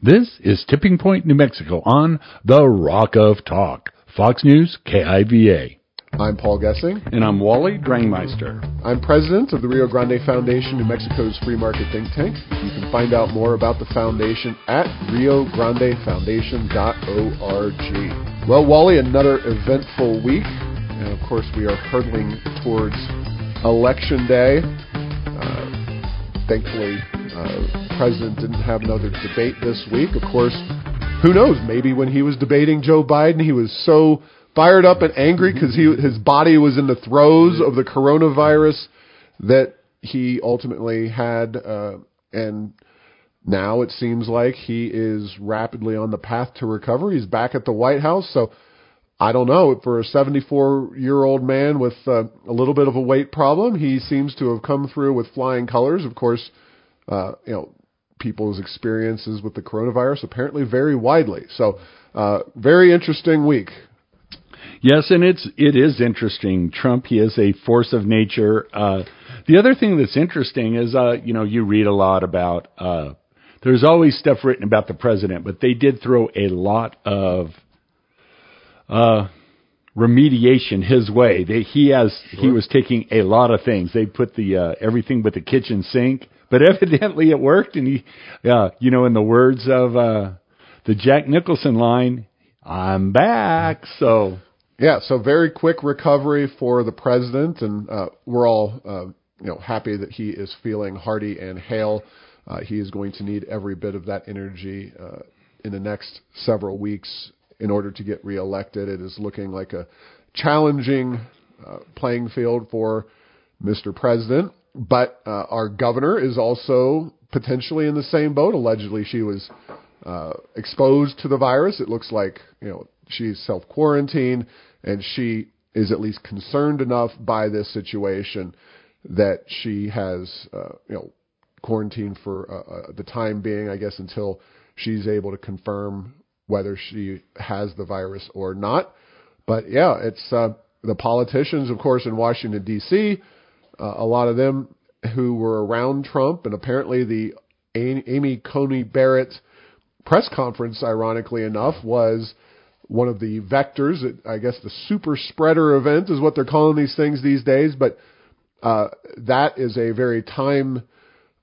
This is Tipping Point, New Mexico on the Rock of Talk. Fox News, KIVA. I'm Paul Gessing. And I'm Wally Drangmeister. I'm president of the Rio Grande Foundation, New Mexico's free market think tank. You can find out more about the foundation at riograndefoundation.org. Well, Wally, another eventful week. And of course, we are hurtling towards Election Day. Uh, thankfully, uh, president didn't have another debate this week. Of course, who knows? Maybe when he was debating Joe Biden, he was so fired up and angry because his body was in the throes of the coronavirus that he ultimately had, uh, and now it seems like he is rapidly on the path to recovery. He's back at the White House, so. I don't know. For a 74 year old man with uh, a little bit of a weight problem, he seems to have come through with flying colors. Of course, uh, you know, people's experiences with the coronavirus apparently vary widely. So, uh, very interesting week. Yes, and it's it is interesting. Trump, he is a force of nature. Uh, the other thing that's interesting is, uh, you know, you read a lot about. Uh, there's always stuff written about the president, but they did throw a lot of uh, remediation his way. They, he has sure. he was taking a lot of things. They put the uh, everything but the kitchen sink, but evidently it worked. And he, uh, you know, in the words of uh, the Jack Nicholson line, "I'm back." So yeah, so very quick recovery for the president, and uh, we're all uh, you know happy that he is feeling hearty and hale. Uh, he is going to need every bit of that energy uh, in the next several weeks in order to get reelected. It is looking like a challenging uh, playing field for Mr. President, but uh, our governor is also potentially in the same boat. Allegedly, she was exposed to the virus. It looks like you know she's self quarantined and she is at least concerned enough by this situation that she has, uh, you know, quarantined for uh, uh, the time being, I guess, until she's able to confirm whether she has the virus or not. But yeah, it's uh, the politicians, of course, in Washington D.C. Uh, a lot of them who were around Trump, and apparently the Amy Coney Barrett press conference, ironically enough, was one of the vectors. I guess the super spreader event is what they're calling these things these days. But uh, that is a very time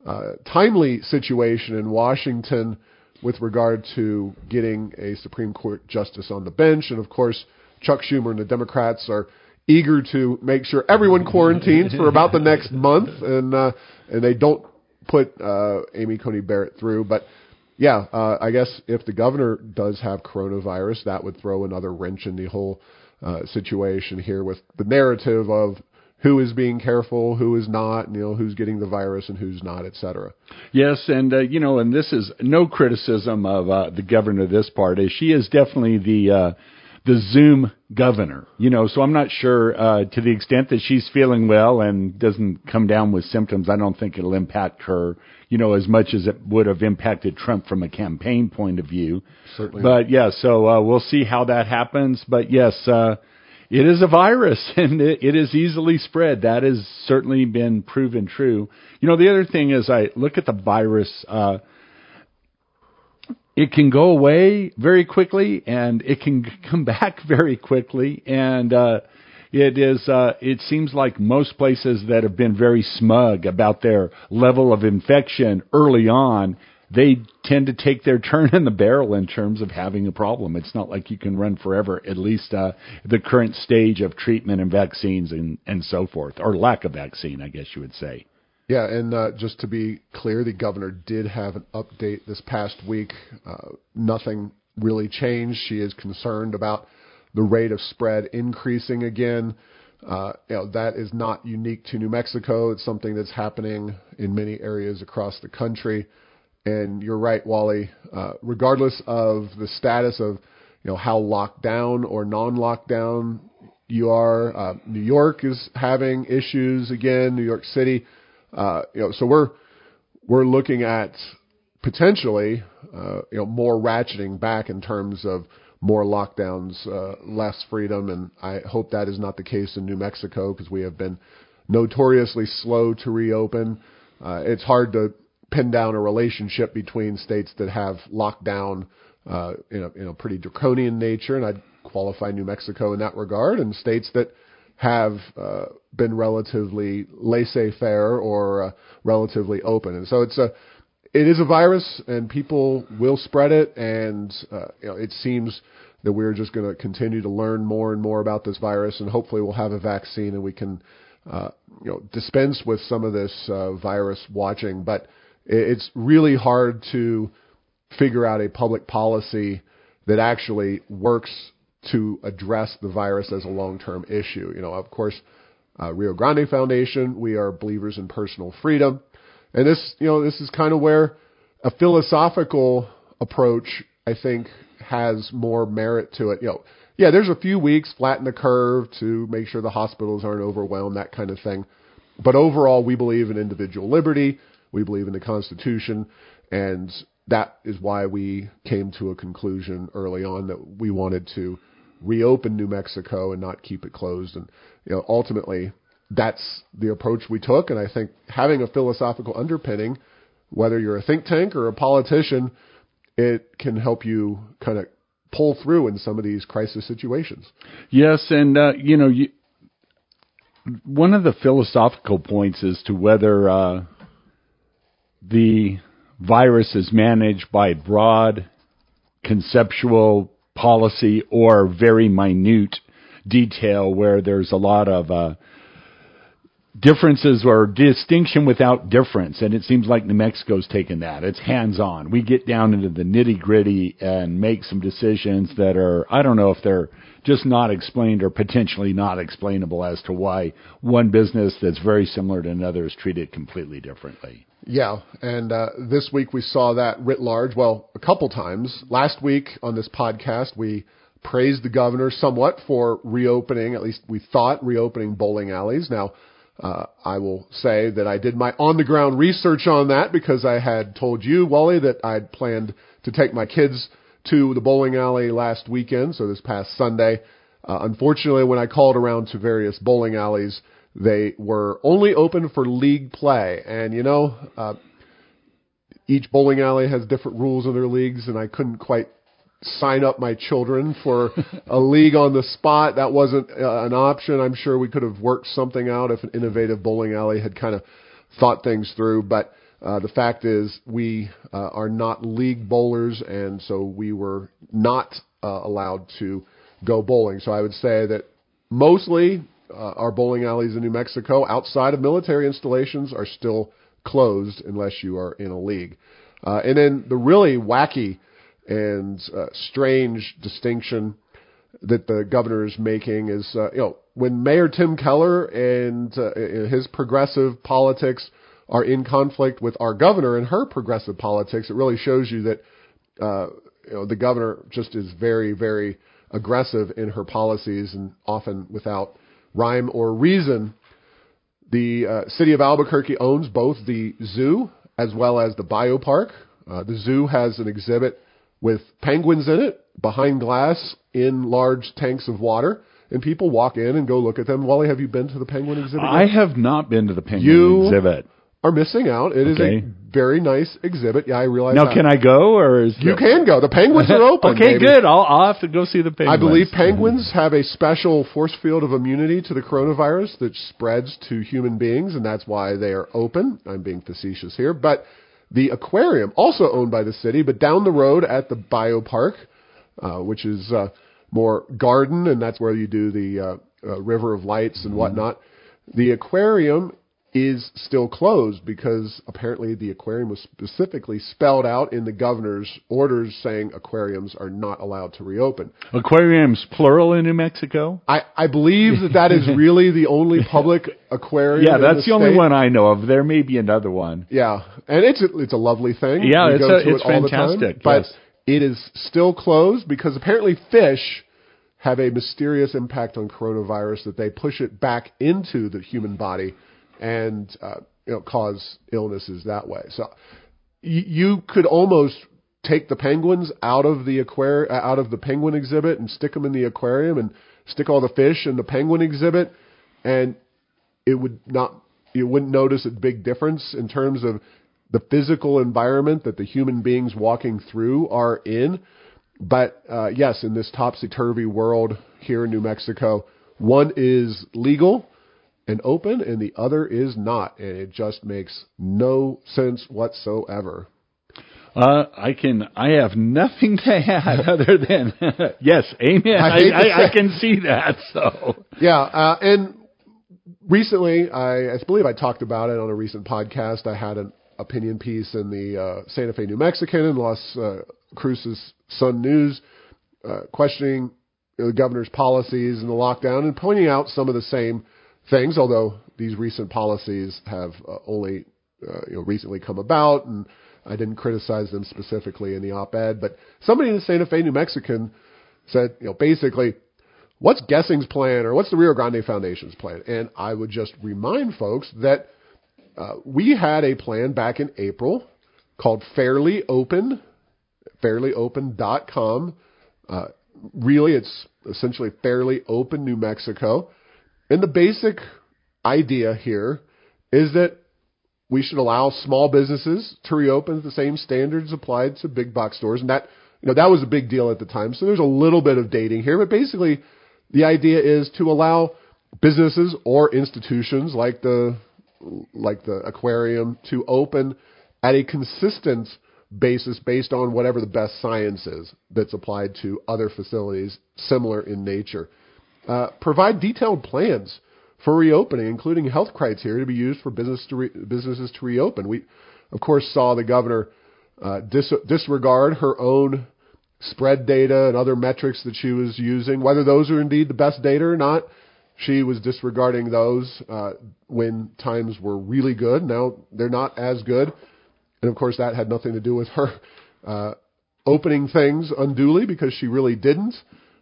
uh, timely situation in Washington with regard to getting a Supreme Court justice on the bench, and of course, Chuck Schumer and the Democrats are eager to make sure everyone quarantines for about the next month, and uh, and they don't put uh, Amy Coney Barrett through, but yeah, uh, I guess if the governor does have coronavirus, that would throw another wrench in the whole uh, situation here with the narrative of who is being careful, who is not, you know, who's getting the virus and who's not, et cetera. Yes, and uh, you know, and this is no criticism of uh, the governor of this party. She is definitely the uh, the Zoom governor. You know, so I'm not sure uh, to the extent that she's feeling well and doesn't come down with symptoms. I don't think it'll impact her, you know, as much as it would have impacted Trump from a campaign point of view. Certainly. But yeah, so uh, we'll see how that happens. But yes, uh, it is a virus and it, it is easily spread. That has certainly been proven true. You know, the other thing is I look at the virus. Uh, it can go away very quickly and it can come back very quickly. And uh it is uh it seems like most places that have been very smug about their level of infection early on they tend to take their turn in the barrel in terms of having a problem. It's not like you can run forever at least uh the current stage of treatment and vaccines and and so forth or lack of vaccine i guess you would say yeah, and uh, just to be clear, the governor did have an update this past week. Uh, nothing really changed. She is concerned about the rate of spread increasing again. Uh, you know, that is not unique to New Mexico. It's something that's happening in many areas across the country. And you're right, Wally. Uh, regardless of the status of you know how locked down or non-lockdown you are, uh, New York is having issues again. New York City uh, you know, so we're we're looking at potentially uh, you know more ratcheting back in terms of more lockdowns, uh, less freedom, and I hope that is not the case in New Mexico because we have been notoriously slow to reopen. Uh, it's hard to pin down a relationship between states that have locked down uh, in, a, in a pretty draconian nature, and I'd qualify New Mexico in that regard, and states that have uh, been relatively laissez-faire or uh, relatively open. And so it's a it is a virus, and people will spread it, and uh, you know, it seems that we're just going to continue to learn more and more about this virus, and hopefully we'll have a vaccine and we can uh, you know dispense with some of this uh, virus watching. But it's really hard to figure out a public policy that actually works to address the virus as a long-term issue. You know, of course, uh, Rio Grande Foundation, we are believers in personal freedom, and this, you know, this is kind of where a philosophical approach, I think, has more merit to it. You know, yeah, there's a few weeks flatten the curve to make sure the hospitals aren't overwhelmed, that kind of thing. But overall, we believe in individual liberty. We believe in the Constitution, and that is why we came to a conclusion early on that we wanted to reopen New Mexico and not keep it closed. And you know, ultimately, that's the approach we took. And I think having a philosophical underpinning, whether you're a think tank or a politician, it can help you kind of pull through in some of these crisis situations. Yes, and uh, you know, you, one of the philosophical points is to whether uh, the virus is managed by broad conceptual policy or very minute detail where there's a lot of uh, differences or distinction without difference. And it seems like New Mexico's taken that. It's hands on. We get down into the nitty gritty and make some decisions that are, I don't know if they're just not explained or potentially not explainable as to why one business that's very similar to another is treated completely differently. Yeah, and uh, this week we saw that writ large. Well, a couple times. Last week on this podcast, we praised the governor somewhat for reopening, at least we thought, reopening bowling alleys. Now, uh, I will say that I did my on the ground research on that because I had told you, Wally, that I'd planned to take my kids to the bowling alley last weekend, so this past Sunday. Uh, unfortunately, when I called around to various bowling alleys, they were only open for league play. And you know, uh, each bowling alley has different rules in their leagues, and I couldn't quite sign up my children for a league on the spot. That wasn't uh, an option. I'm sure we could have worked something out if an innovative bowling alley had kind of thought things through. But uh, the fact is, we uh, are not league bowlers, and so we were not uh, allowed to go bowling. So I would say that mostly uh, our bowling alleys in New Mexico, outside of military installations, are still closed unless you are in a league. Uh, and then the really wacky and uh, strange distinction that the governor is making is, uh, you know, when Mayor Tim Keller and uh, his progressive politics are in conflict with our governor and her progressive politics, it really shows you that, uh, you know, the governor just is very, very aggressive in her policies and often without rhyme or reason. The uh, city of Albuquerque owns both the zoo as well as the biopark. Uh, the zoo has an exhibit with penguins in it behind glass in large tanks of water. And people walk in and go look at them. Wally, have you been to the penguin exhibit? Yet? I have not been to the penguin You exhibit. Are missing out. It is Okay. a very nice exhibit. Yeah, I realize. Now, that. can I go or is You can go. The penguins are open. okay, baby. good. I'll, I'll have to go see the penguins. I believe penguins have a special force field of immunity to the coronavirus that spreads to human beings, and that's why they are open. I'm being facetious here, but the aquarium, also owned by the city, but down the road at the biopark, uh, which is uh, more garden, and that's where you do the uh, uh, River of Lights and whatnot. The aquarium is still closed because apparently the aquarium was specifically spelled out in the governor's orders saying aquariums are not allowed to reopen. Aquariums plural in New Mexico. I, I believe that that is really the only public aquarium. Yeah, that's the, only state. one I know of. There may be another one. Yeah, and it's a, it's a lovely thing. Yeah, it's a- it's it the time, fantastic, but yes. it is still closed because apparently fish have a mysterious impact on coronavirus that they push it back into the human body and uh, you know cause illnesses that way. So you could almost take the penguins out of the aquarium, out of the penguin exhibit, and stick them in the aquarium, and stick all the fish in the penguin exhibit, and it would not you wouldn't notice a big difference in terms of the physical environment that the human beings walking through are in. But uh, yes, in this topsy turvy world here in New Mexico, one is legal and open, and the other is not, and it just makes no sense whatsoever. Uh, I can. I have nothing to add other than yes, amen. I, I, I, can see that. So yeah, uh, and recently, I, I believe I talked about it on a recent podcast. I had an opinion piece in the uh, Santa Fe New Mexican and Las uh, Cruces Sun News, uh, questioning the governor's policies and the lockdown and pointing out some of the same things. Although these recent policies have uh, only you know recently come about and I didn't criticize them specifically in the op-ed, but somebody in the Santa Fe New Mexican said, you know, basically, what's Gessing's plan or what's the Rio Grande Foundation's plan? And I would just remind folks that uh, we had a plan back in April called Fairly Open, fairlyopen.com. Uh, really, it's essentially Fairly Open New Mexico. And the basic idea here is that we should allow small businesses to reopen the same standards applied to big box stores. And that, you know, that was a big deal at the time. So there's a little bit of dating here, but basically the idea is to allow businesses or institutions like the, like the aquarium to open at a consistent basis based on whatever the best science is that's applied to other facilities similar in nature. Uh, provide detailed plans for reopening, including health criteria to be used for business to re- businesses to reopen. We, of course, saw the governor uh, dis- disregard her own spread data and other metrics that she was using, whether those are indeed the best data or not. She was disregarding those uh, when times were really good. Now they're not as good, and of course that had nothing to do with her uh, opening things unduly because she really didn't.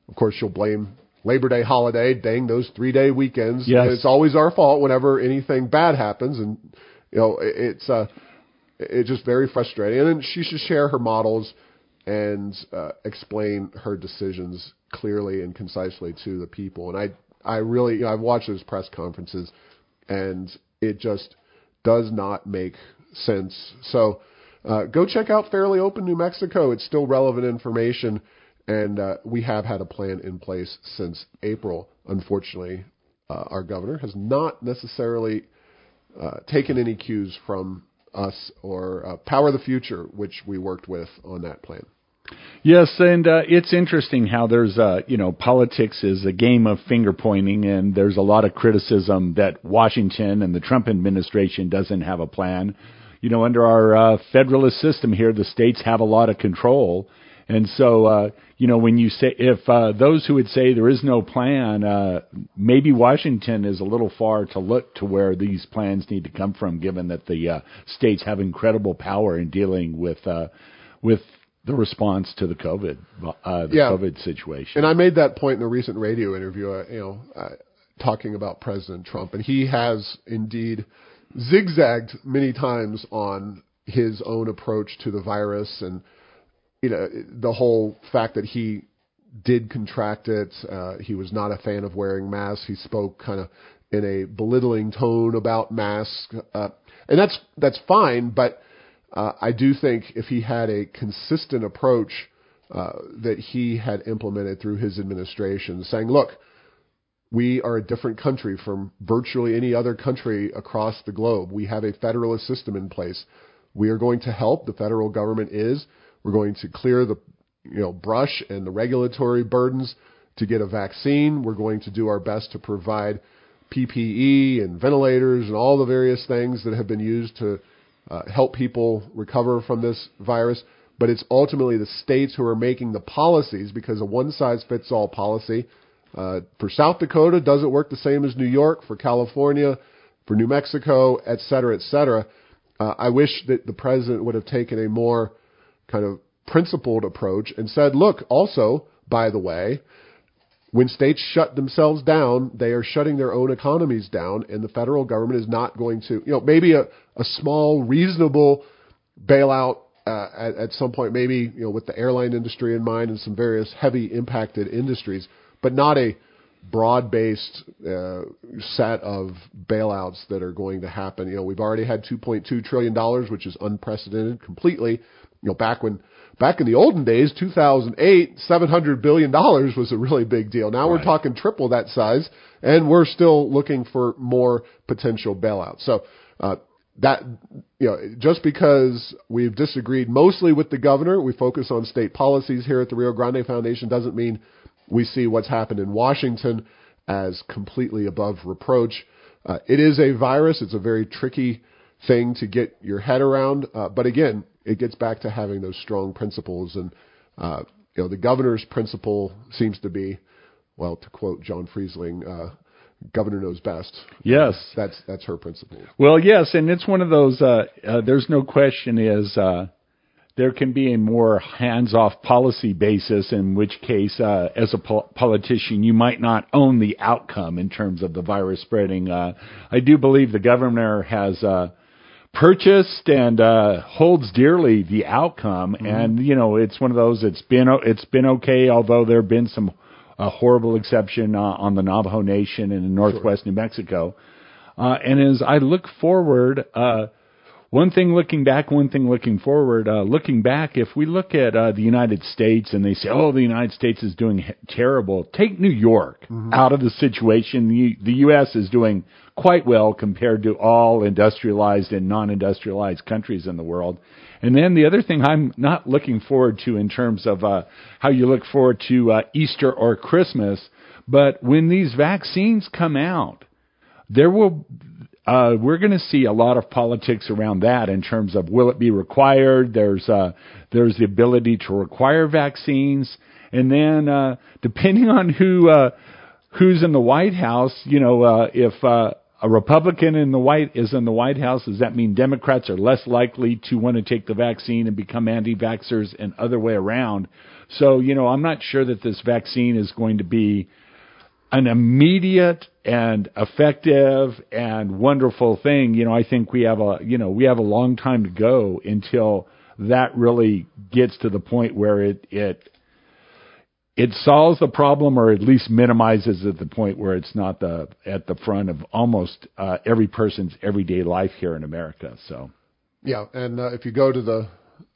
Of course, she'll blame Labor Day holiday, dang those three day weekends. Yes. it's always our fault whenever anything bad happens, and you know it's uh, it's just very frustrating. And then she should share her models and uh, explain her decisions clearly and concisely to the people. And I I really you know, I've watched those press conferences, and it just does not make sense. So. Uh, go check out Fairly Open New Mexico. It's still relevant information. And uh, we have had a plan in place since April. Unfortunately, uh, our governor has not necessarily uh, taken any cues from us or uh, Power the Future, which we worked with on that plan. Yes, and uh, it's interesting how there's, uh, you know, politics is a game of finger pointing, and there's a lot of criticism that Washington and the Trump administration doesn't have a plan. You know, under our uh, federalist system here, the states have a lot of control, and so, uh, you know, when you say, if uh, those who would say there is no plan, uh, maybe Washington is a little far to look to where these plans need to come from, given that the uh, states have incredible power in dealing with uh, with the response to the COVID uh, the yeah. COVID situation. And I made that point in a recent radio interview. Uh, you know, uh, talking about President Trump, and he has indeed zigzagged many times on his own approach to the virus and you know, the whole fact that he did contract it, uh, he was not a fan of wearing masks. He spoke kind of in a belittling tone about masks, uh, and that's that's fine. But uh, I do think if he had a consistent approach uh, that he had implemented through his administration, saying, "Look, we are a different country from virtually any other country across the globe. We have a federalist system in place. We are going to help. The federal government is." We're going to clear the you know brush and the regulatory burdens to get a vaccine. We're going to do our best to provide PPE and ventilators and all the various things that have been used to uh, help people recover from this virus. But it's ultimately the states who are making the policies because a one size fits all policy uh, for South Dakota doesn't work the same as New York, for California, for New Mexico, et cetera, et cetera. Uh, I wish that the president would have taken a more kind of principled approach and said, look, also, by the way, when states shut themselves down, they are shutting their own economies down, and the federal government is not going to, you know, maybe a, a small, reasonable bailout uh, at, at some point, maybe, you know, with the airline industry in mind and some various heavy impacted industries, but not a broad-based uh, set of bailouts that are going to happen. You know, we've already had 2.2 trillion dollars, which is unprecedented completely. You know, back when back in the olden days, 2008, 700 billion dollars was a really big deal. Now right. we're talking triple that size, and we're still looking for more potential bailouts. So. Uh, that you know just because we've disagreed mostly with the governor we focus on state policies here at the rio grande foundation doesn't mean we see what's happened in washington as completely above reproach uh, it is a virus it's a very tricky thing to get your head around uh, but again it gets back to having those strong principles and uh, you know the governor's principle seems to be well to quote john friesling uh, governor knows best. Yes, that's that's her principle. Well, yes, and it's one of those. Uh, uh, there's no question is uh, there can be a more hands-off policy basis, in which case, uh, as a po- politician, you might not own the outcome in terms of the virus spreading. Uh, I do believe the governor has. Uh, purchased and uh holds dearly the outcome mm-hmm. and you know it's one of those it's been it's been okay although there've been some a horrible exception uh, on the Navajo Nation in northwest sure. New Mexico. Uh, and as I look forward, uh, one thing looking back, one thing looking forward. Uh, looking back, if we look at uh, the United States and they say, "Oh, the United States is doing terrible," take New York mm-hmm. out of the situation. The, the U.S. is doing quite well compared to all industrialized and non-industrialized countries in the world. And then the other thing I'm not looking forward to in terms of uh, how you look forward to uh, Easter or Christmas, but when these vaccines come out, there will uh, we're going to see a lot of politics around that in terms of will it be required? There's uh, there's the ability to require vaccines, and then uh, depending on who uh, who's in the White House, you know, uh, if uh, a Republican in the White is in the White House, does that mean Democrats are less likely to want to take the vaccine and become anti-vaxxers and other way around? So, you know, I'm not sure that this vaccine is going to be an immediate and effective and wonderful thing, you know, I think we have a, you know, we have a long time to go until that really gets to the point where it, it, it solves the problem or at least minimizes it at the point where it's not the, at the front of almost uh, every person's everyday life here in America. So, yeah. And uh, if you go to the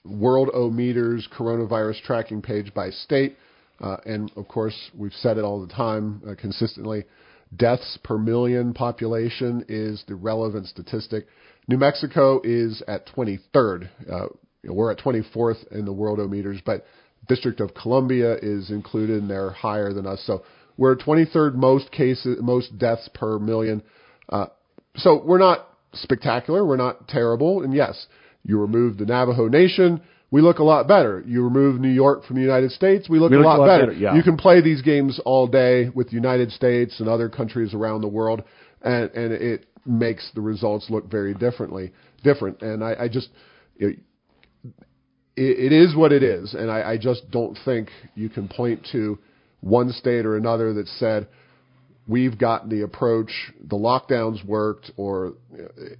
Worldometers coronavirus tracking page by state, uh, and of course, we've said it all the time uh, consistently. Deaths per million population is the relevant statistic. New Mexico is at 23rd. Uh, we're at 24th in the worldometers, but District of Columbia is included and they're higher than us. So we're 23rd most cases, most deaths per million. Uh, so we're not spectacular. We're not terrible. And yes, you remove the Navajo Nation, we look a lot better. You remove New York from the United States, we look, we a, lot a, lot better. better yeah. You can play these games all day with the United States and other countries around the world, and, and it makes the results look very differently different. And I, I just it, it is what it is, and I, I just don't think you can point to one state or another that said we've got the approach, the lockdowns worked, or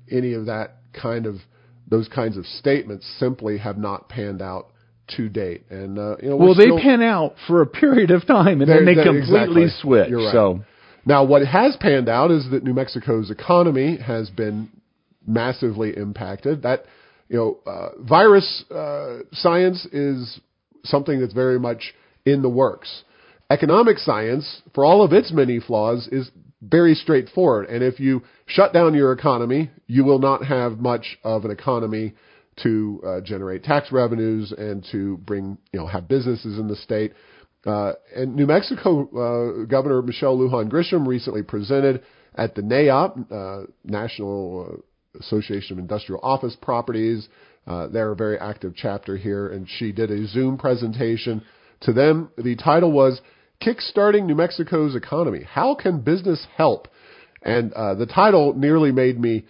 any of that kind of those kinds of statements simply have not panned out to date. And uh, you know, well, they pan out for a period of time, and then they completely exactly. switch. Right. So now, what has panned out is that New Mexico's economy has been massively impacted. That you know, uh, virus uh, science is something that's very much in the works. Economic science, for all of its many flaws, is very straightforward. And if you shut down your economy, you will not have much of an economy to uh, generate tax revenues and to bring, you know, have businesses in the state. Uh, and New Mexico uh, Governor Michelle Lujan Grisham recently presented at the NAIOP, uh, National uh, Association of Industrial Office Properties. Uh, they're a very active chapter here, and she did a Zoom presentation to them. The title was Kickstarting New Mexico's Economy. How can business help? And uh, the title nearly made me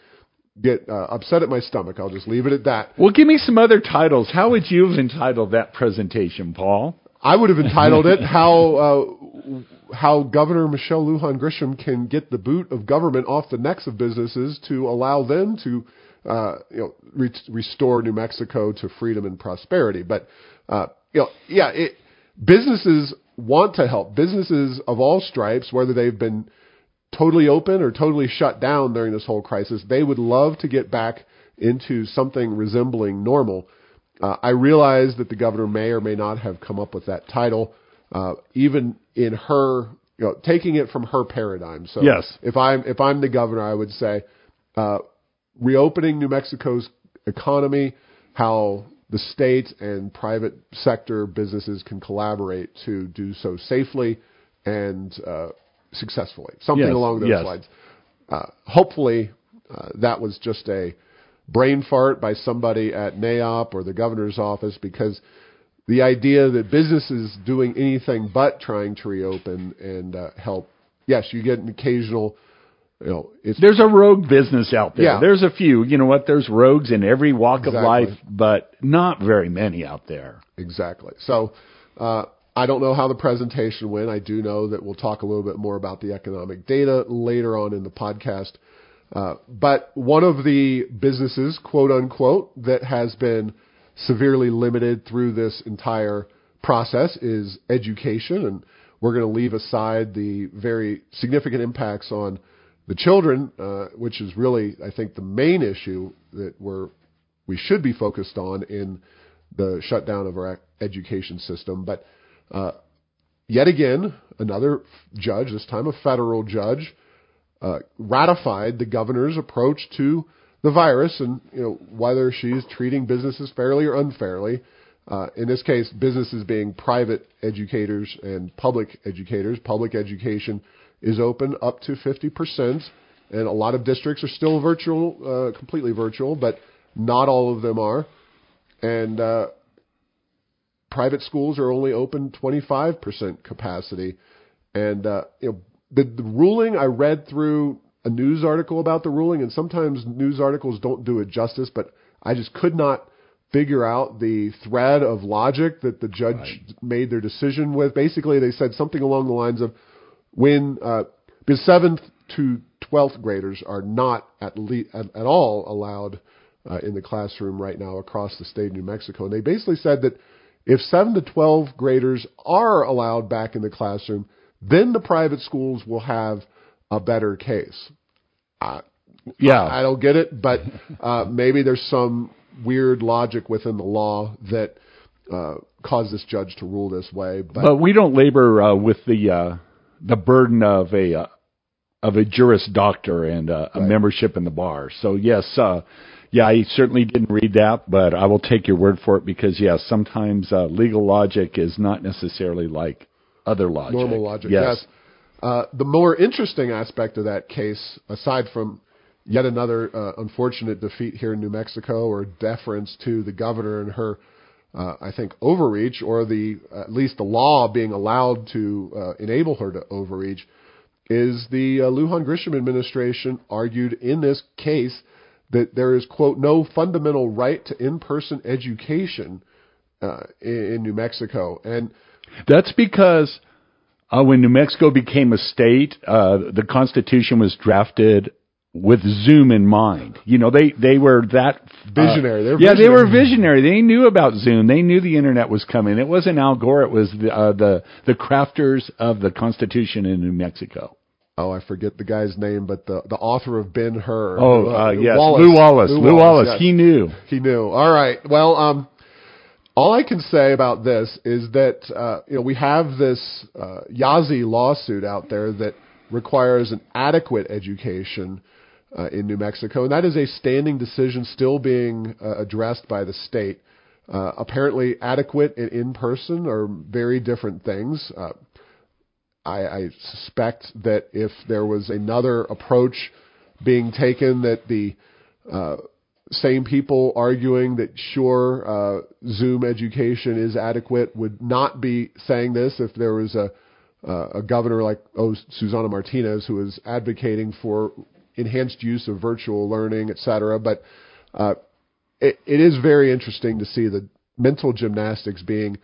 get uh, upset at my stomach. I'll just leave it at that. Well, give me some other titles. How would you have entitled that presentation, Paul? I would have entitled it "How uh, How Governor Michelle Lujan Grisham Can Get the Boot of Government Off the Necks of Businesses to Allow Them to uh, You know re- Restore New Mexico to Freedom and Prosperity." But uh, you know, yeah, it, businesses want to help businesses of all stripes, whether they've been totally open or totally shut down during this whole crisis. They would love to get back into something resembling normal. Uh, I realize that the governor may or may not have come up with that title, uh, even in her, you know, taking it from her paradigm. So Yes. if I'm if I'm the governor, I would say uh, reopening New Mexico's economy, how the state and private sector businesses can collaborate to do so safely and uh, successfully, something Yes, along those yes. lines. Uh, hopefully, uh, that was just a brain fart by somebody at NAIOP or the governor's office because the idea that businesses doing anything but trying to reopen and uh, help, yes, you get an occasional, you know, it's There's a rogue business out there. Yeah. There's a few. You know what? There's rogues in every walk of life, but not very many out there. Exactly. So uh, I don't know how the presentation went. I do know that we'll talk a little bit more about the economic data later on in the podcast. Uh, but one of the businesses, quote unquote, that has been severely limited through this entire process is education. And we're going to leave aside the very significant impacts on the children, uh, which is really, I think, the main issue that we're we should be focused on in the shutdown of our education system. But uh, yet again, another judge, this time a federal judge, uh, ratified the governor's approach to the virus and you know whether she's treating businesses fairly or unfairly. Uh, in this case, businesses being private educators and public educators. Public education is open up to 50%, and a lot of districts are still virtual, uh, completely virtual, but not all of them are. And uh, private schools are only open 25% capacity. And uh, you know, the, the ruling I read through a news article about the ruling, and sometimes news articles don't do it justice, but I just could not figure out the thread of logic that the judge made their decision with. Basically, they said something along the lines of when uh, because seventh to twelfth graders are not at, le- at at all allowed uh, in the classroom right now across the state of New Mexico, and they basically said that if seven to twelve graders are allowed back in the classroom, then the private schools will have a better case. Uh, Yeah. I don't get it, but uh, maybe there's some weird logic within the law that uh, caused this judge to rule this way. But, But we don't labor uh, with the uh, the burden of a uh, of a juris doctor and uh, a Right. membership in the bar. So yes, uh, yeah, I certainly didn't read that, but I will take your word for it because yes, sometimes uh, legal logic is not necessarily like other logic. normal logic. Yes. Uh, the more interesting aspect of that case, aside from yet another uh, unfortunate defeat here in New Mexico, or deference to the governor and her, uh, I think, overreach, or the at least the law being allowed to uh, enable her to overreach, is the uh, Lujan Grisham administration argued in this case that there is quote no fundamental right to in-person education uh, in, in New Mexico, and That's because uh, when New Mexico became a state, uh, the Constitution was drafted with Zoom in mind. You know, they they were that uh, Visionary. They were yeah, they were visionary. visionary. They knew about Zoom. They knew the internet was coming. It wasn't Al Gore. It was the uh, the the crafters of the Constitution in New Mexico. Oh, I forget the guy's name, but the the author of Ben Hur. Oh, uh, yes, Wallace. Lew Wallace. Lew, Wallace. yes. He knew. He knew. All right. Well, um, all I can say about this is that uh, you know we have this uh, Yazzie lawsuit out there that requires an adequate education uh, in New Mexico, and that is a standing decision still being uh, addressed by the state. Uh, apparently, adequate and in person are very different things. I, I suspect that if there was another approach being taken, that the uh, same people arguing that sure uh, Zoom education is adequate would not be saying this if there was a uh, a governor like oh Susana Martinez who is advocating for enhanced use of virtual learning, et cetera. But uh, it, it is very interesting to see the mental gymnastics being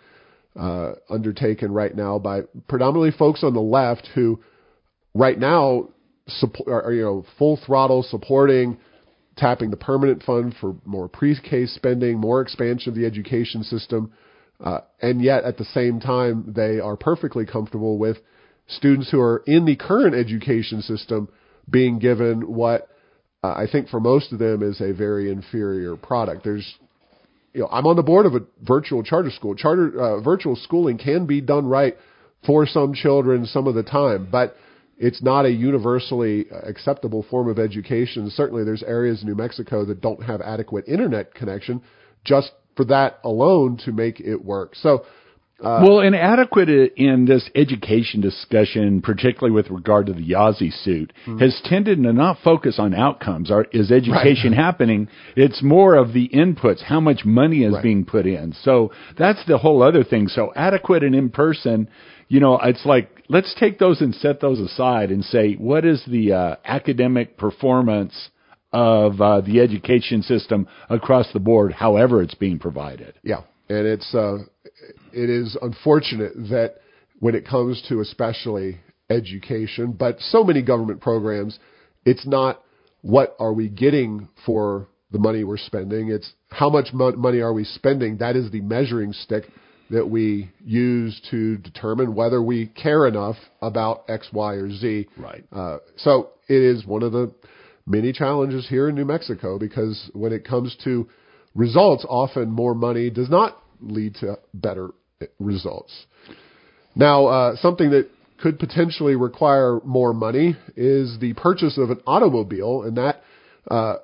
uh, undertaken right now by predominantly folks on the left who right now support are, you know full throttle supporting tapping the permanent fund for more pre-K spending, more expansion of the education system, Uh, and yet at the same time, they are perfectly comfortable with students who are in the current education system being given what uh, I think for most of them is a very inferior product. There's, you know, I'm on the board of a virtual charter school. Charter uh, virtual schooling can be done right for some children some of the time, but it's not a universally acceptable form of education. Certainly, there's areas in New Mexico that don't have adequate internet connection. Just for that alone to make it work. So uh, well, inadequate in this education discussion, particularly with regard to the Yazzie suit, mm-hmm. has tended to not focus on outcomes. Are, is education right. happening? It's more of the inputs, how much money is right. being put in. So that's the whole other thing. So adequate and in person, you know, it's like let's take those and set those aside and say what is the uh, academic performance of uh, the education system across the board, however it's being provided. Yeah, and it's uh, it is unfortunate that when it comes to especially education, but so many government programs, it's not what are we getting for the money we're spending. It's how much mo- money are we spending. That is the measuring stick that we use to determine whether we care enough about X, Y, or Z. Right. Uh, so it is one of the many challenges here in New Mexico because when it comes to results, often more money does not lead to better results. Now, uh, something that could potentially require more money is the purchase of an automobile, and that uh,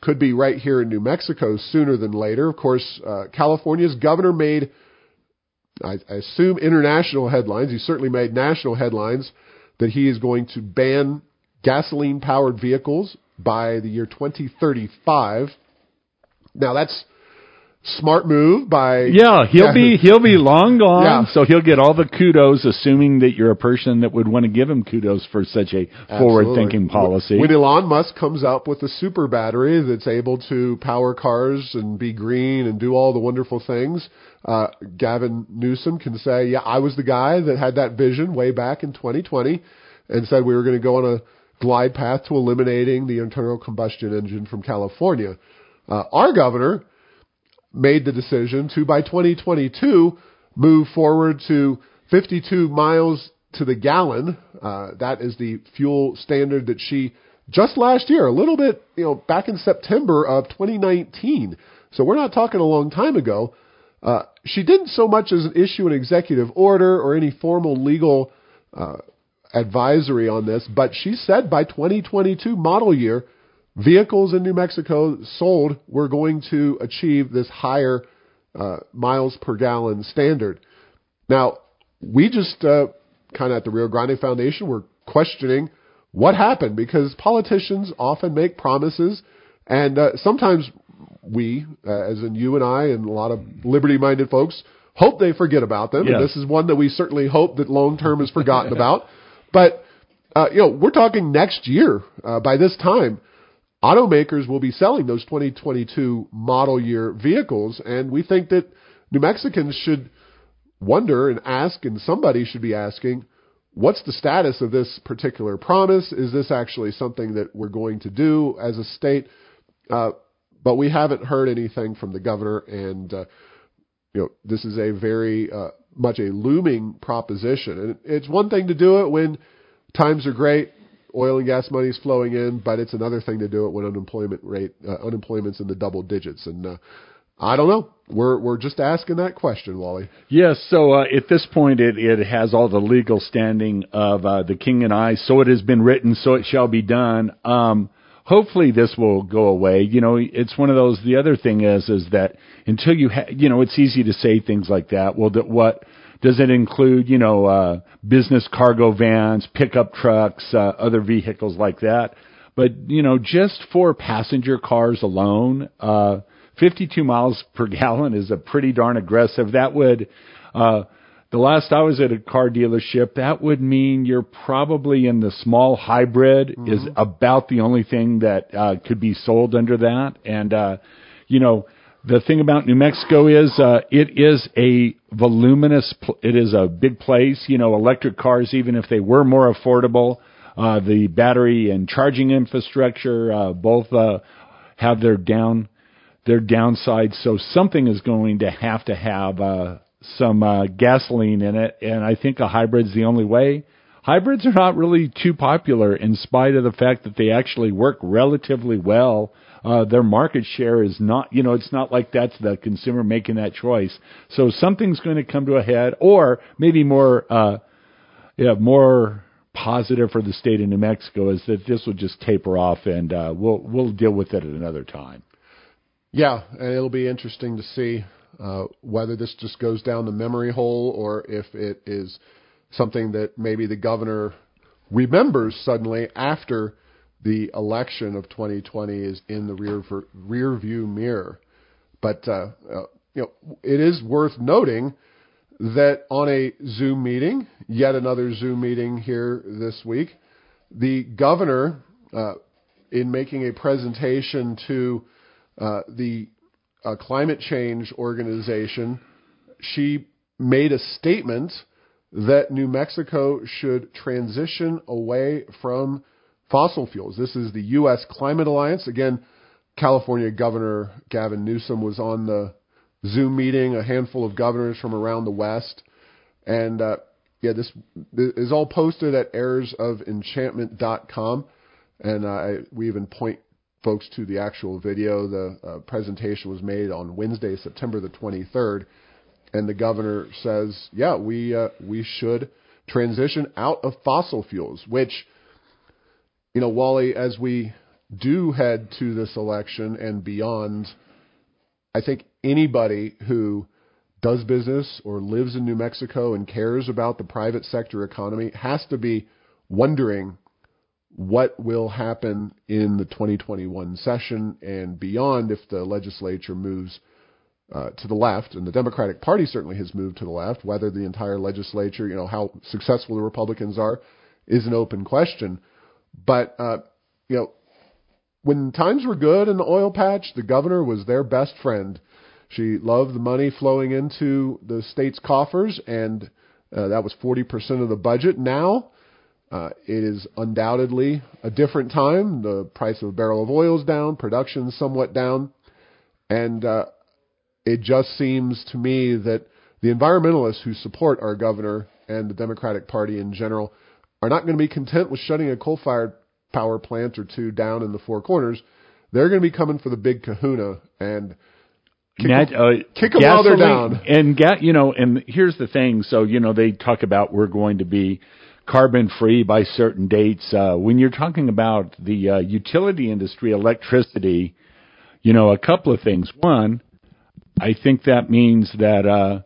could be right here in New Mexico sooner than later. Of course, uh, California's governor made, I, I assume, international headlines. He certainly made national headlines that he is going to ban gasoline powered vehicles by the year 2035. Now that's smart move by yeah he'll yeah. be he'll be long gone yeah. so he'll get all the kudos assuming that you're a person that would want to give him kudos for such a forward thinking policy when Elon Musk comes up with a super battery that's able to power cars and be green and do all the wonderful things uh, Gavin Newsom can say yeah I was the guy that had that vision way back in 2020 and said we were going to go on a glide path to eliminating the internal combustion engine from California. Uh, our governor made the decision to, by 2022, move forward to 52 miles to the gallon. Uh, that is the fuel standard that she just last year, a little bit, you know, back in September of 2019. So we're not talking a long time ago. Uh, she didn't so much as issue an executive order or any formal legal uh, advisory on this, but she said by 2022 model year, vehicles in New Mexico sold were going to achieve this higher uh, miles per gallon standard. Now, we just uh, kind of at the Rio Grande Foundation, we're questioning what happened because politicians often make promises, and uh, sometimes we, uh, as in you and I, and a lot of liberty-minded folks, hope they forget about them. Yes. And this is one that we certainly hope that long term is forgotten about. But uh, you know, we're talking next year. Uh, by this time, automakers will be selling those 2022 model year vehicles, and we think that New Mexicans should wonder and ask, and somebody should be asking, what's the status of this particular promise? Is this actually something that we're going to do as a state? Uh, but we haven't heard anything from the governor, and uh, you know, this is a very uh, much a looming proposition. And it's one thing to do it when times are great, oil and gas money is flowing in, but it's another thing to do it when unemployment rate uh, unemployment's in the double digits. And uh, I don't know. We're we're just asking that question, Wally. Yes. So uh, at this point, it it has all the legal standing of uh, the king and I. So it has been written. So it shall be done. Um, hopefully this will go away. You know, it's one of those. The other thing is, is that until you, ha- you know, it's easy to say things like that. Well, that what does it include? You know, uh, business cargo vans, pickup trucks, uh, other vehicles like that. But you know, just for passenger cars alone, uh, 52 miles per gallon is a pretty darn aggressive. That would uh, the last I was at a car dealership, that would mean you're probably in the small hybrid mm-hmm. is about the only thing that uh, could be sold under that. And uh, you know, the thing about New Mexico is uh, it is a voluminous. Pl- it is a big place. You know, electric cars, even if they were more affordable, uh, the battery and charging infrastructure uh, both uh, have their down their downsides. So something is going to have to have uh, some uh, gasoline in it, and I think a hybrid's the only way. Hybrids are not really too popular in spite of the fact that they actually work relatively well. Uh, their market share is not, you know, it's not like that's the consumer making that choice. So something's going to come to a head, or maybe more, uh, yeah, more positive for the state of New Mexico is that this will just taper off, and uh, we'll we'll deal with it at another time. Yeah, and it'll be interesting to see uh, whether this just goes down the memory hole or if it is something that maybe the governor remembers suddenly after the election of 2020 is in the rear rear view mirror. But uh, uh, you know, it is worth noting that on a Zoom meeting, yet another Zoom meeting here this week, the governor, uh, in making a presentation to uh, the uh, climate change organization, she made a statement that New Mexico should transition away from fossil fuels. This is the U.S. Climate Alliance. Again, California Governor Gavin Newsom was on the Zoom meeting, a handful of governors from around the West. And uh, yeah, this, this is all posted at errorsofenchantment.com. And uh, I, we even point folks to the actual video. The uh, presentation was made on Wednesday, September the 23rd and the governor says, yeah, we uh, we should transition out of fossil fuels, which you know, Wally, as we do head to this election and beyond, I think anybody who does business or lives in New Mexico and cares about the private sector economy has to be wondering what will happen in the 2021 session and beyond if the legislature moves uh, to the left, and the Democratic Party certainly has moved to the left. Whether the entire legislature, you know, how successful the Republicans are, is an open question. But uh, you know, when times were good in the oil patch, the governor was their best friend. She loved the money flowing into the state's coffers, and uh, that was 40% of the budget. Now, uh, it is undoubtedly a different time. The price of a barrel of oil is down, production is somewhat down, and uh, it just seems to me that the environmentalists who support our governor and the Democratic Party in general are not going to be content with shutting a coal-fired power plant or two down in the Four Corners. They're going to be coming for the big Kahuna and kick, Nat, them, uh, kick them while they're down. And get you know, and here's the thing. So you know, they talk about we're going to be carbon free by certain dates. Uh, when you're talking about the uh, utility industry, electricity, you know, a couple of things. One, I think that means that uh,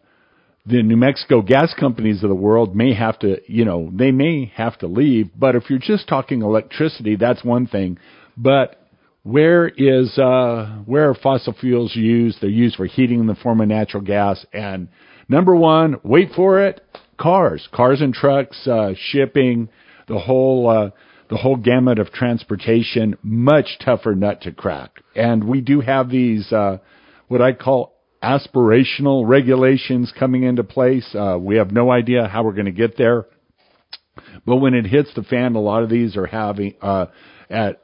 the New Mexico gas companies of the world may have to, you know, they may have to leave. But if you're just talking electricity, that's one thing. But where is uh, where are fossil fuels used? They're used for heating in the form of natural gas. And number one, wait for it, cars, cars and trucks, uh, shipping, the whole. Uh, the whole gamut of transportation, much tougher nut to crack. And we do have these, uh, what I call aspirational regulations coming into place. Uh, we have no idea how we're going to get there. But when it hits the fan, a lot of these are having, uh, at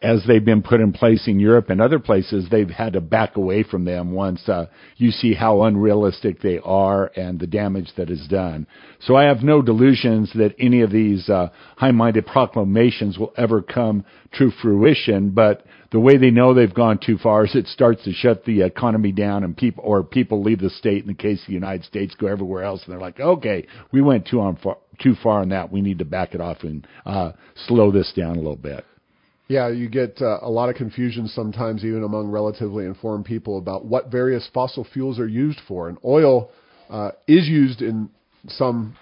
as they've been put in place in Europe and other places, they've had to back away from them once uh, you see how unrealistic they are and the damage that is done. So I have no delusions that any of these uh, high-minded proclamations will ever come to fruition. But the way they know they've gone too far is it starts to shut the economy down, and people or people leave the state. In the case of the United States, go everywhere else, and they're like, okay, we went too on far, too far on that. We need to back it off and uh, slow this down a little bit. Yeah, you get uh, a lot of confusion sometimes, even among relatively informed people, about what various fossil fuels are used for. And oil uh, is used in some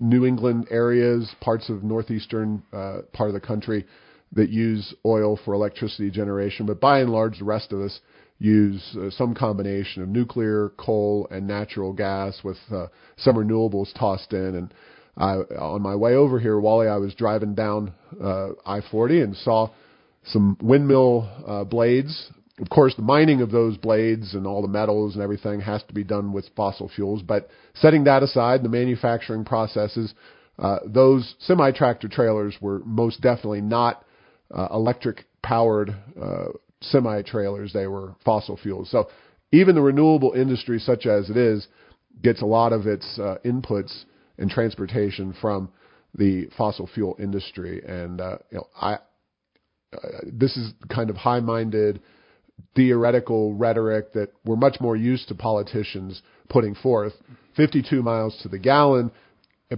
New England areas, parts of northeastern uh, part of the country that use oil for electricity generation. But by and large, the rest of us use uh, some combination of nuclear, coal, and natural gas with uh, some renewables tossed in. And I, on my way over here, Wally, I was driving down uh, I-40 and saw some windmill uh, blades. Of course, the mining of those blades and all the metals and everything has to be done with fossil fuels. But setting that aside, the manufacturing processes, uh, those semi tractor trailers were most definitely not electric powered uh, semi trailers, they were fossil fuels. So even the renewable industry, such as it is, gets a lot of its uh, inputs and transportation from the fossil fuel industry. And uh, you know, I uh, this is kind of high-minded theoretical rhetoric that we're much more used to politicians putting forth. 52 miles to the gallon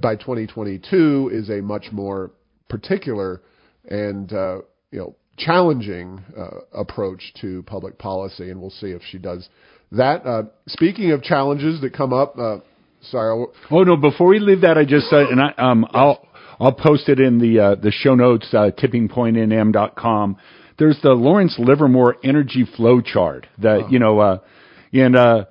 by 2022 is a much more particular and uh, you know challenging uh, approach to public policy, and we'll see if she does that. Uh, speaking of challenges that come up, uh, sorry. Oh no! Before we leave that, I just uh, and I um I'll I'll post it in the uh, the show notes uh, tippingpointnm.com. There's the Lawrence Livermore energy flow chart that oh. you know uh, uh,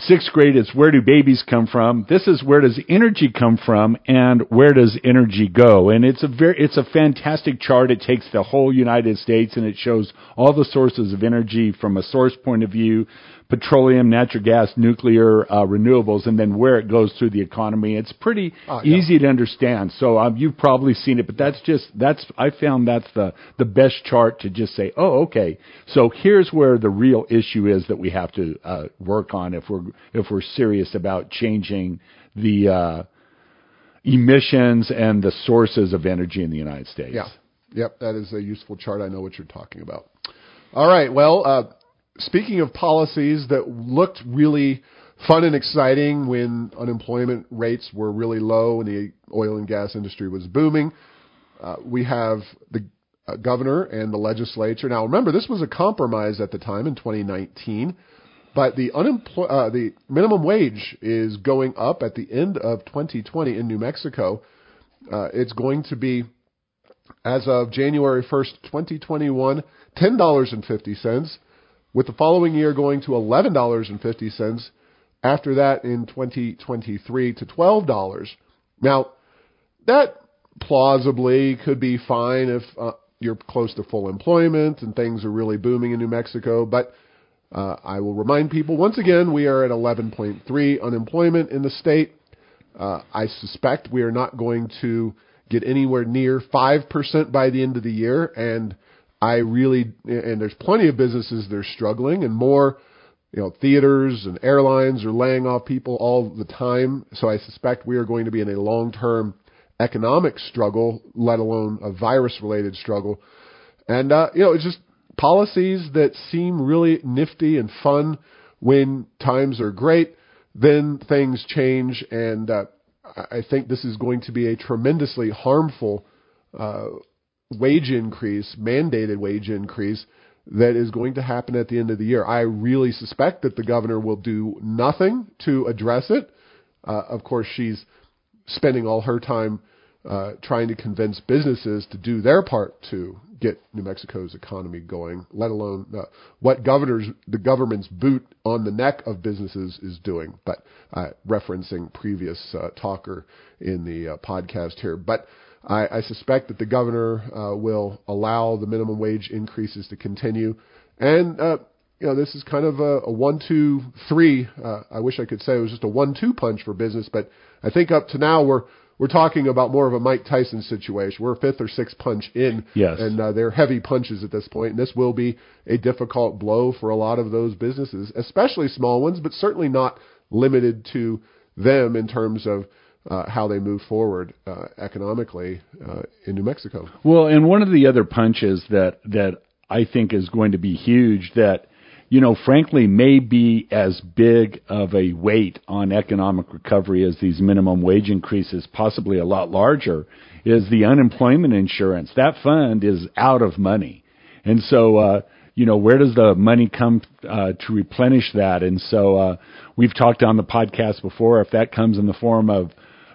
sixth grade is where do babies come from? This is where does energy come from and where does energy go? And it's a very it's a fantastic chart. It takes the whole united states and it shows all the sources of energy from a source point of view petroleum, natural gas, nuclear, uh, renewables, and then where it goes through the economy. It's pretty uh, yeah. easy to understand. So um, you've probably seen it, but that's just that's I found that's the the best chart to just say, oh, okay. So here's where the real issue is that we have to uh, work on if we're if we're serious about changing the uh, emissions and the sources of energy in the United States. Yeah. Yep, that is a useful chart. I know what you're talking about. All right. Well, uh, speaking of policies that looked really fun and exciting when unemployment rates were really low and the oil and gas industry was booming, uh, we have the uh, governor and the legislature. Now, remember, this was a compromise at the time in 2019, but the uh, the minimum wage is going up at the end of 2020 in New Mexico. Uh, it's going to be, as of January 1st, 2021, $10.50 with the following year going to $11.50. After that, in 2023, to $12. Now, that plausibly could be fine if uh, you're close to full employment and things are really booming in New Mexico, but uh, I will remind people once again we are at 11.3 unemployment in the state. Uh, I suspect we are not going to get anywhere near 5% by the end of the year, and I really, and there's plenty of businesses that are struggling and more, you know, theaters and airlines are laying off people all the time. So I suspect we are going to be in a long-term economic struggle, let alone a virus-related struggle. And, uh, you know, it's just policies that seem really nifty and fun when times are great. Then things change and, uh, I think this is going to be a tremendously harmful uh, wage increase, mandated wage increase, that is going to happen at the end of the year. I really suspect that the governor will do nothing to address it. Uh, of course, she's spending all her time uh, trying to convince businesses to do their part to get New Mexico's economy going, let alone uh, what governors, the government's boot on the neck of businesses is doing. But uh, referencing previous uh, talker in the uh, podcast here, but I, I suspect that the governor uh, will allow the minimum wage increases to continue, and uh, you know this is kind of a, a one, two, three. Uh, I wish I could say it was just a one-two punch for business, but I think up to now we're we're talking about more of a Mike Tyson situation. We're a fifth or sixth punch in, yes. and uh, they're heavy punches at this point. And this will be a difficult blow for a lot of those businesses, especially small ones, but certainly not limited to them in terms of uh, how they move forward uh, economically uh, in New Mexico. Well, and one of the other punches that that I think is going to be huge that you know, frankly, may be as big of a weight on economic recovery as these minimum wage increases, possibly a lot larger, is the unemployment insurance. That fund is out of money. And so, uh, you know, where does the money come uh, to replenish that? And so, uh, we've talked on the podcast before, if that comes in the form of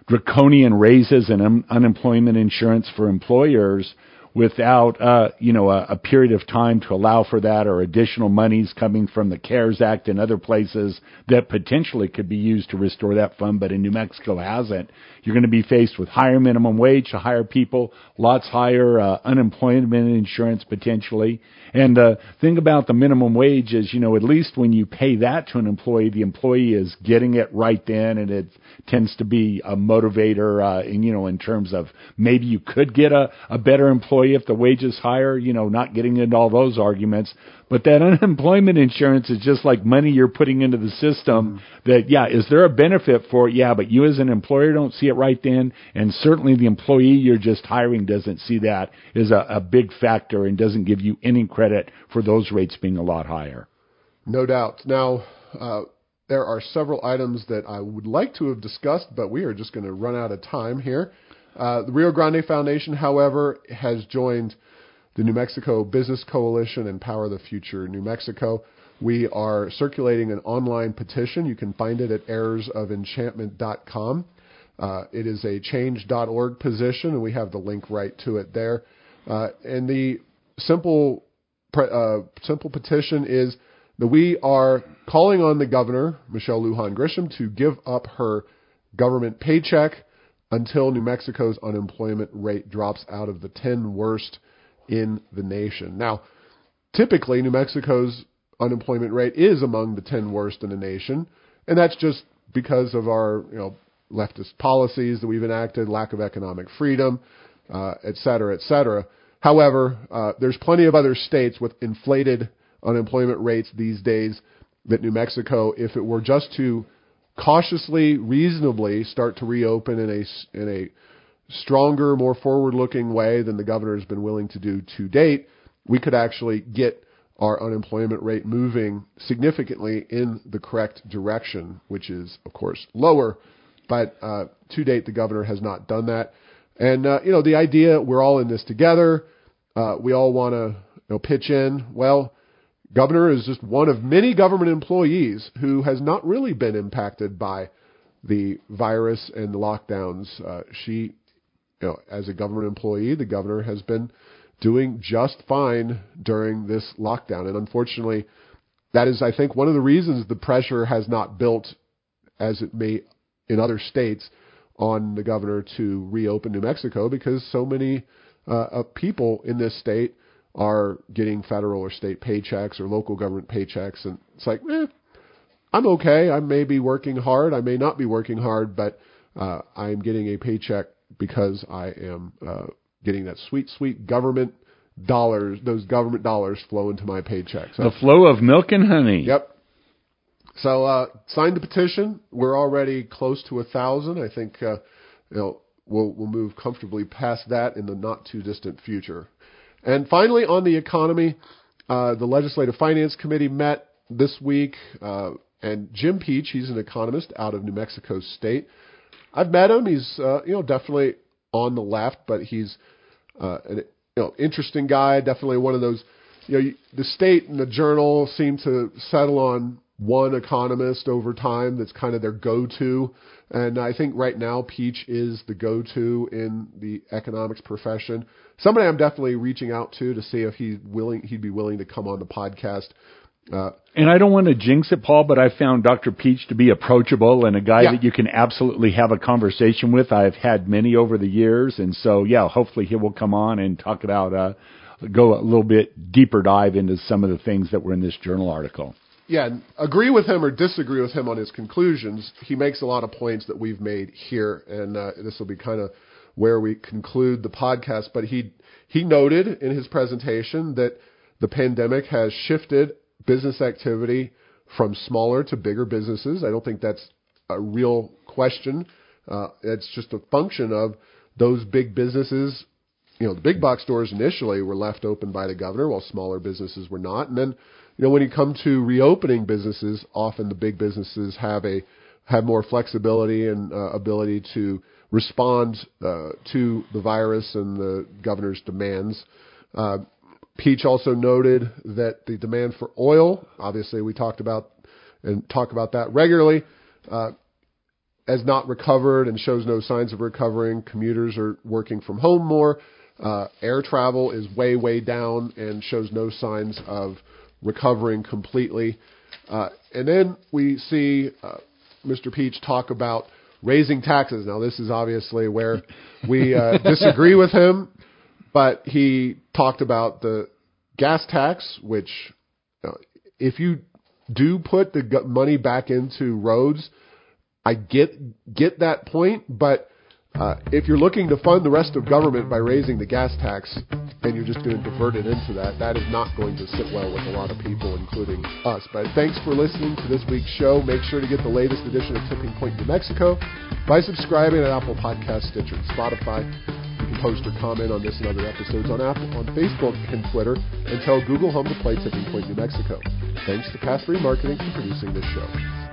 draconian raises and un- unemployment insurance for employers without uh, you know a, a, period of time to allow for that or additional monies coming from the CARES Act and other places that potentially could be used to restore that fund, but in New Mexico hasn't. You're going to be faced with higher minimum wage to hire people, lots higher uh, unemployment insurance potentially. And the uh, thing about the minimum wage is, you know, at least when you pay that to an employee, the employee is getting it right then, and it tends to be a motivator, uh, in, you know, in terms of maybe you could get a, a better employee employee if the wage is higher, you know, not getting into all those arguments. But that unemployment insurance is just like money you're putting into the system that, yeah, is there a benefit for it? Yeah, but you as an employer don't see it right then. And certainly the employee you're just hiring doesn't see that is a, a big factor and doesn't give you any credit for those rates being a lot higher. No doubt. Now, uh, there are several items that I would like to have discussed, but we are just going to run out of time here. Uh, the Rio Grande Foundation, however, has joined the New Mexico Business Coalition and Power of the Future New Mexico. We are circulating an online petition. You can find it at errorsofenchantment.com. Uh, it is a change.org position, and we have the link right to it there. Uh, and the simple uh, simple petition is that we are calling on the governor, Michelle Lujan Grisham, to give up her government paycheck until New Mexico's unemployment rate drops out of the 10 worst in the nation. Now, typically, New Mexico's unemployment rate is among the 10 worst in the nation, and that's just because of our, you know, leftist policies that we've enacted, lack of economic freedom, uh, et cetera, et cetera. However, uh, there's plenty of other states with inflated unemployment rates these days that New Mexico, if it were just to cautiously, reasonably start to reopen in a in a stronger, more forward-looking way than the governor has been willing to do to date, we could actually get our unemployment rate moving significantly in the correct direction, which is, of course, lower. But uh, to date, the governor has not done that. And uh, you know, the idea we're all in this together. Uh, we all want to you know, pitch in. Well, Governor is just one of many government employees who has not really been impacted by the virus and the lockdowns. Uh, she, you know, as a government employee, the governor has been doing just fine during this lockdown. And unfortunately, that is, I think, one of the reasons the pressure has not built as it may in other states on the governor to reopen New Mexico because so many uh, people in this state are getting federal or state paychecks or local government paychecks, and it's like, eh, I'm okay. I may be working hard. I may not be working hard, but uh, I'm getting a paycheck because I am uh, getting that sweet, sweet government dollars. Those government dollars flow into my paycheck. So, the flow of milk and honey. Yep. So uh, sign the petition. We're already close to a thousand. I think uh, you know we'll we'll move comfortably past that in the not too distant future. And finally, on the economy, uh, the Legislative Finance Committee met this week, uh, and Jim Peach, he's an economist out of New Mexico State. I've met him. He's uh, you know definitely on the left, but he's uh, an you know interesting guy. Definitely one of those. You know, the state and the journal seem to settle on one economist over time that's kind of their go-to. And I think right now Peach is the go-to in the economics profession. Somebody I'm definitely reaching out to to see if he's willing, he'd be willing to come on the podcast. Uh, and I don't want to jinx it, Paul, but I found Dr. Peach to be approachable and a guy Yeah. that you can absolutely have a conversation with. I've had many over the years, and so yeah, hopefully he will come on and talk about uh, go a little bit deeper dive into some of the things that were in this journal article. Yeah, agree with him or disagree with him on his conclusions. He makes a lot of points that we've made here, and uh, this will be kind of where we conclude the podcast. But he he noted in his presentation that the pandemic has shifted business activity from smaller to bigger businesses. I don't think that's a real question. Uh, it's just a function of those big businesses. You know, the big box stores initially were left open by the governor, while smaller businesses were not. And then, you know, when you come to reopening businesses, often the big businesses have a have more flexibility and uh, ability to respond uh, to the virus and the governor's demands. Uh, Peach also noted that the demand for oil, obviously we talked about and talk about that regularly, uh, has not recovered and shows no signs of recovering. Commuters are working from home more. Uh, air travel is way, way down and shows no signs of recovering completely. Uh, and then we see uh, Mr. Peach talk about raising taxes. Now, this is obviously where we uh, disagree with him, but he talked about the gas tax, which uh, if you do put the money back into roads, I get get that point, but Uh, if you're looking to fund the rest of government by raising the gas tax, and you're just going to divert it into that, that is not going to sit well with a lot of people, including us. But thanks for listening to this week's show. Make sure to get the latest edition of Tipping Point New Mexico by subscribing at Apple Podcast, Stitcher, and Spotify. You can post or comment on this and other episodes on Apple, on Facebook, and Twitter, and tell Google Home to play Tipping Point New Mexico. Thanks to Path 3 Marketing for producing this show.